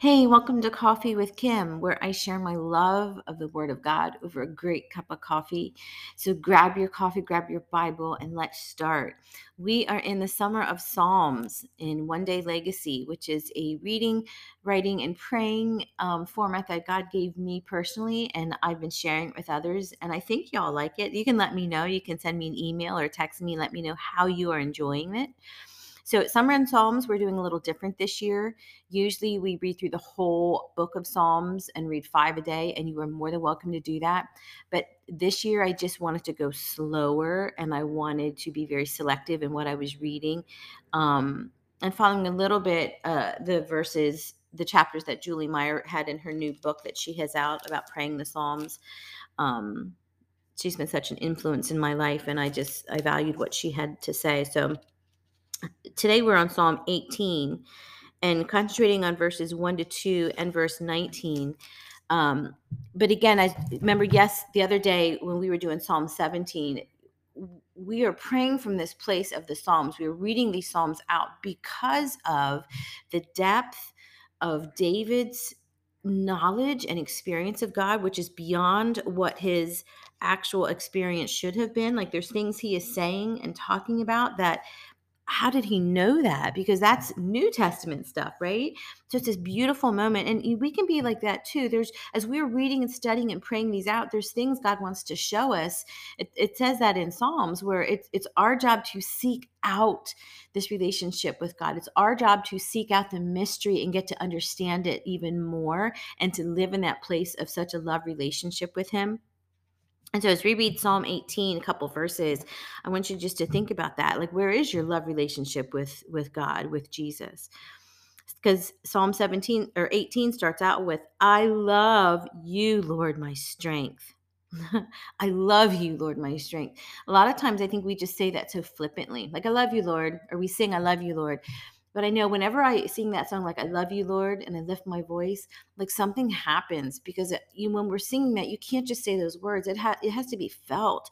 Hey, welcome to Coffee with Kim, where I share my love of the Word of God over a great cup of coffee. So grab your coffee, grab your Bible, and let's start. We are in the summer of Psalms in One Day Legacy, which is a reading, writing, and praying um, format that God gave me personally, and I've been sharing it with others. And I think y'all like it. You can let me know. You can send me an email or text me, let me know how you are enjoying it. So, at Summer in Psalms, we're doing a little different this year. Usually, we read through the whole book of Psalms and read five a day, and you are more than welcome to do that. But this year, I just wanted to go slower and I wanted to be very selective in what I was reading um, and following a little bit uh, the verses, the chapters that Julie Meyer had in her new book that she has out about praying the Psalms. Um, she's been such an influence in my life, and I just I valued what she had to say. So today we're on Psalm 18 and concentrating on verses 1 to 2 and verse 19. Um, but again, I remember, yes, the other day when we were doing Psalm 17, we are praying from this place of the Psalms. We are reading these Psalms out because of the depth of David's knowledge and experience of God, which is beyond what his actual experience should have been. Like there's things he is saying and talking about that how did he know that? Because that's New Testament stuff, right? So it's this beautiful moment. And we can be like that too. There's, as we're reading and studying and praying these out, there's things God wants to show us. It, it says that in Psalms where it's, it's our job to seek out this relationship with God. It's our job to seek out the mystery and get to understand it even more and to live in that place of such a love relationship with Him. And so as we read Psalm 18, a couple verses, I want you just to think about that. Like where is your love relationship with with God, with Jesus? Because Psalm 17 or 18 starts out with, I love you, Lord, my strength. I love you, Lord, my strength. A lot of times I think we just say that so flippantly, like, I love you, Lord, or we sing, I love you, Lord. But I know whenever I sing that song, like I love you, Lord, and I lift my voice, like something happens because you, when we're singing that, you can't just say those words. It, it has to be felt.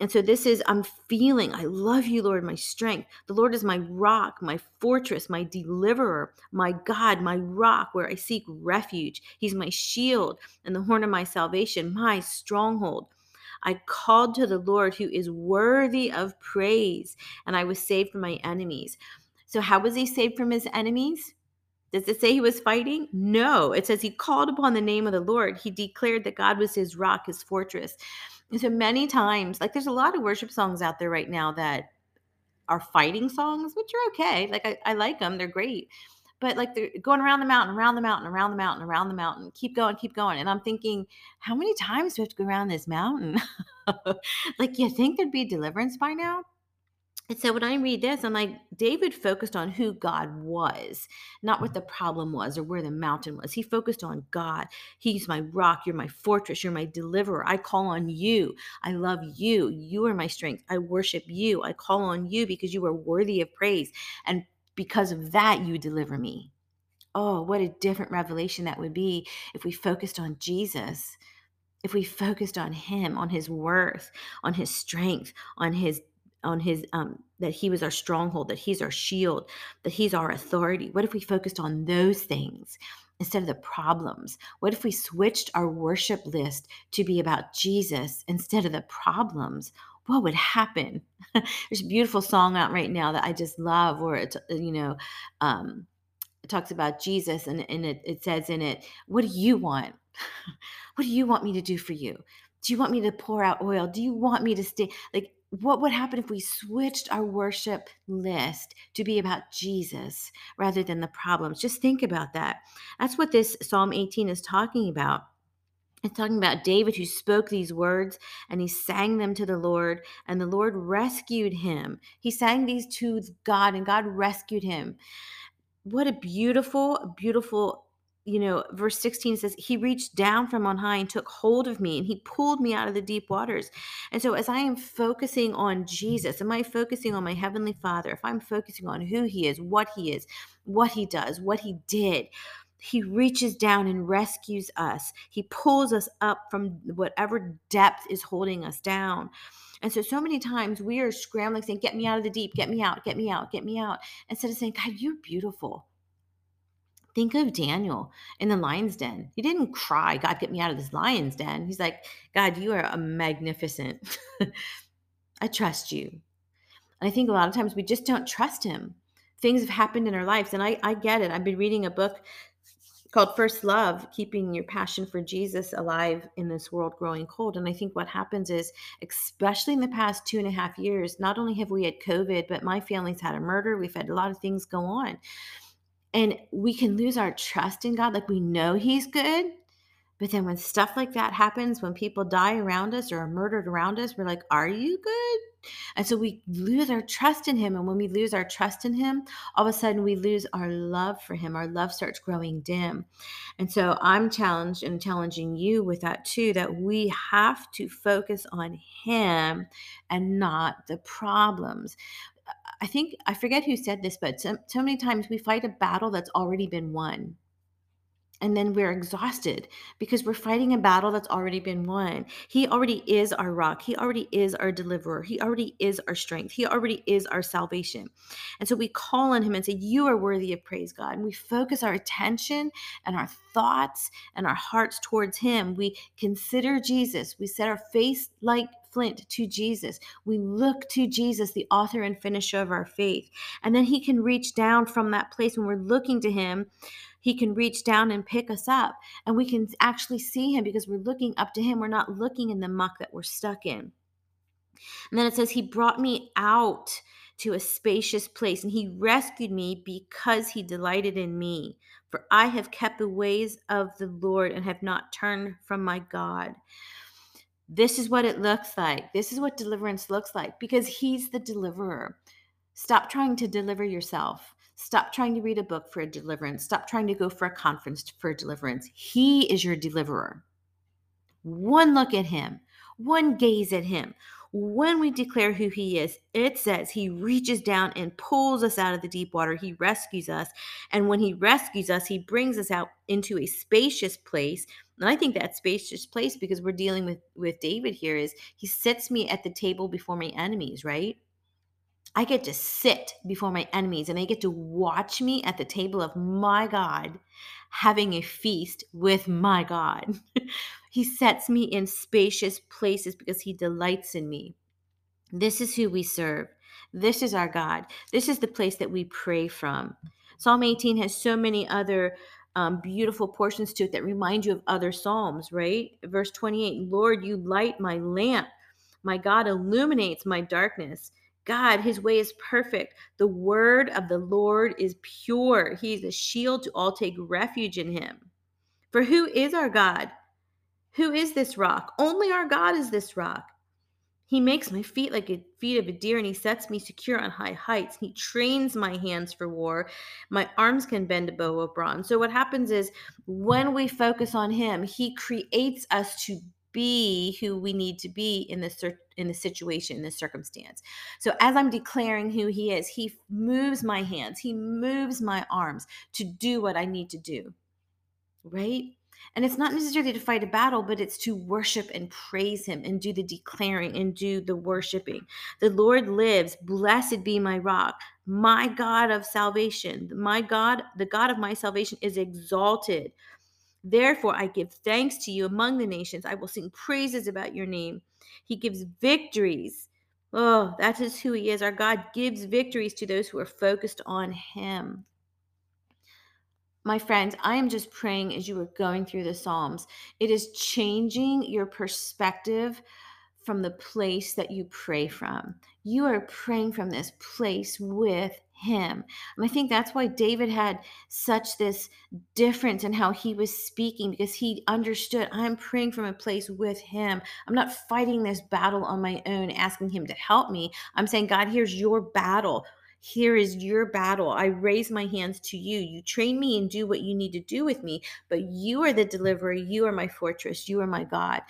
And so this is, I'm feeling, I love you, Lord, my strength. The Lord is my rock, my fortress, my deliverer, my God, my rock where I seek refuge. He's my shield and the horn of my salvation, my stronghold. I called to the Lord who is worthy of praise, and I was saved from my enemies. So, how was he saved from his enemies? Does it say he was fighting? No. It says he called upon the name of the Lord. He declared that God was his rock, his fortress. And so many times, like there's a lot of worship songs out there right now that are fighting songs, which are okay. Like I, I like them, they're great. But like they're going around the mountain, around the mountain, around the mountain, around the mountain, keep going, keep going. And I'm thinking, how many times do we have to go around this mountain? like you think there'd be deliverance by now? And so when I read this, I'm like, David focused on who God was, not what the problem was or where the mountain was. He focused on God. He's my rock. You're my fortress. You're my deliverer. I call on you. I love you. You are my strength. I worship you. I call on you because you are worthy of praise. And because of that, you deliver me. Oh, what a different revelation that would be if we focused on Jesus if we focused on him on his worth on his strength on his on his um, that he was our stronghold that he's our shield that he's our authority. What if we focused on those things instead of the problems? What if we switched our worship list to be about jesus instead of the problems? What would happen? There's a beautiful song out right now that i just love where it's you know um, it talks about jesus and, and it, it says in it what do you want? What do you want me to do for you? Do you want me to pour out oil? Do you want me to stay like what would happen if we switched our worship list to be about Jesus rather than the problems? Just think about that. That's what this Psalm 18 is talking about. It's talking about David who spoke these words and he sang them to the Lord, and the Lord rescued him. He sang these to God, and God rescued him. What a beautiful, beautiful you know, verse 16 says, He reached down from on high and took hold of me, and He pulled me out of the deep waters. And so, as I am focusing on Jesus, am I focusing on my Heavenly Father? If I'm focusing on who He is, what He is, what He does, what He did, He reaches down and rescues us. He pulls us up from whatever depth is holding us down. And so, so many times we are scrambling, saying, Get me out of the deep, get me out, get me out, get me out, instead of saying, God, you're beautiful Think of Daniel in the lion's den. He didn't cry, God, get me out of this lion's den. He's like, God, you are a magnificent. I trust you. And I think a lot of times we just don't trust him. Things have happened in our lives, and I, I get it. I've been reading a book called First Love Keeping Your Passion for Jesus Alive in This World Growing Cold. And I think what happens is, especially in the past two and a half years, not only have we had COVID, but my family's had a murder. We've had a lot of things go on. And we can lose our trust in God. Like we know He's good. But then when stuff like that happens, when people die around us or are murdered around us, we're like, Are you good? And so we lose our trust in Him. And when we lose our trust in Him, all of a sudden we lose our love for Him. Our love starts growing dim. And so I'm challenged and challenging you with that too that we have to focus on Him and not the problems. I think I forget who said this, but so, so many times we fight a battle that's already been won and then we're exhausted because we're fighting a battle that's already been won. He already is our rock. He already is our deliverer. He already is our strength. He already is our salvation. And so we call on him and say, You are worthy of praise, God. And we focus our attention and our thoughts and our hearts towards him. We consider Jesus. We set our face like flint to Jesus. We look to Jesus, the author and finisher of our faith. And then he can reach down from that place when we're looking to him he can reach down and pick us up. And we can actually see him because we're looking up to him. We're not looking in the muck that we're stuck in. And then it says he brought me out to a spacious place and he rescued me because he delighted in me. For i have kept the ways of the lord and have not turned from my god this is what it looks like this is what deliverance looks like because he's the deliverer stop trying to deliver yourself Stop trying to read a book for a deliverance. Stop trying to go for a conference for a deliverance. He is your deliverer. One look at him, one gaze at him. When we declare who he is, it says he reaches down and pulls us out of the deep water. He rescues us. And when he rescues us, he brings us out into a spacious place. And I think that spacious place, because we're dealing with, with David here, is he sits me at the table before my enemies, right? I get to sit before my enemies and they get to watch me at the table of my God having a feast with my God. he sets me in spacious places because he delights in me. This is who we serve. This is our God. This is the place that we pray from. Psalm 18 has so many other um, beautiful portions to it that remind you of other Psalms, right? Verse 28 Lord, you light my lamp. My God illuminates my darkness. God, his way is perfect. The word of the Lord is pure. He is a shield to all take refuge in him. For who is our God? Who is this rock? Only our God is this rock. He makes my feet like the feet of a deer, and he sets me secure on high heights. He trains my hands for war. My arms can bend a bow of bronze. So, what happens is when we focus on him, he creates us to be who we need to be in the in the situation in the circumstance so as i'm declaring who he is he moves my hands he moves my arms to do what i need to do right and it's not necessarily to fight a battle, but it's to worship and praise him and do the declaring and do the worshiping. The Lord lives. Blessed be my rock, my God of salvation. My God, the God of my salvation is exalted. Therefore, I give thanks to you among the nations. I will sing praises about your name. He gives victories. Oh, that is who He is. Our God gives victories to those who are focused on Him. My friends, I am just praying as you are going through the Psalms. It is changing your perspective from the place that you pray from. You are praying from this place with him. And I think that's why David had such this difference in how he was speaking because he understood I'm praying from a place with him. I'm not fighting this battle on my own, asking him to help me. I'm saying, God, here's your battle. Here is your battle. I raise my hands to you. You train me and do what you need to do with me, but you are the deliverer. You are my fortress. You are my God.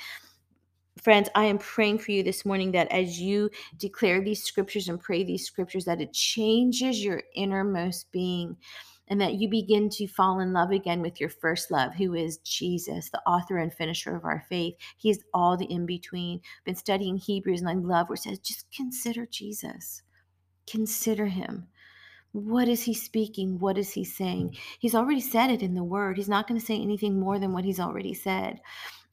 Friends, I am praying for you this morning that as you declare these scriptures and pray these scriptures, that it changes your innermost being and that you begin to fall in love again with your first love, who is Jesus, the author and finisher of our faith. He is all the in between. Been studying Hebrews and I love where it says, just consider Jesus, consider him. What is he speaking? What is he saying? He's already said it in the word. He's not going to say anything more than what he's already said.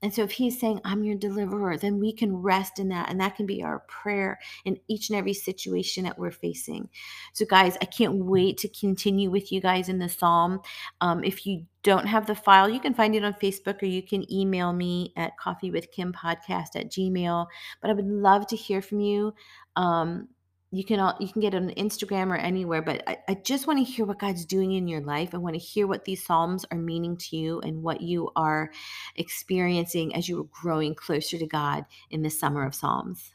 And so if he's saying, I'm your deliverer, then we can rest in that. And that can be our prayer in each and every situation that we're facing. So, guys, I can't wait to continue with you guys in the psalm. Um, if you don't have the file, you can find it on Facebook or you can email me at coffeewithkimpodcast at gmail. But I would love to hear from you. Um, you can all, you can get it on Instagram or anywhere, but I, I just want to hear what God's doing in your life. I want to hear what these Psalms are meaning to you and what you are experiencing as you are growing closer to God in the summer of Psalms.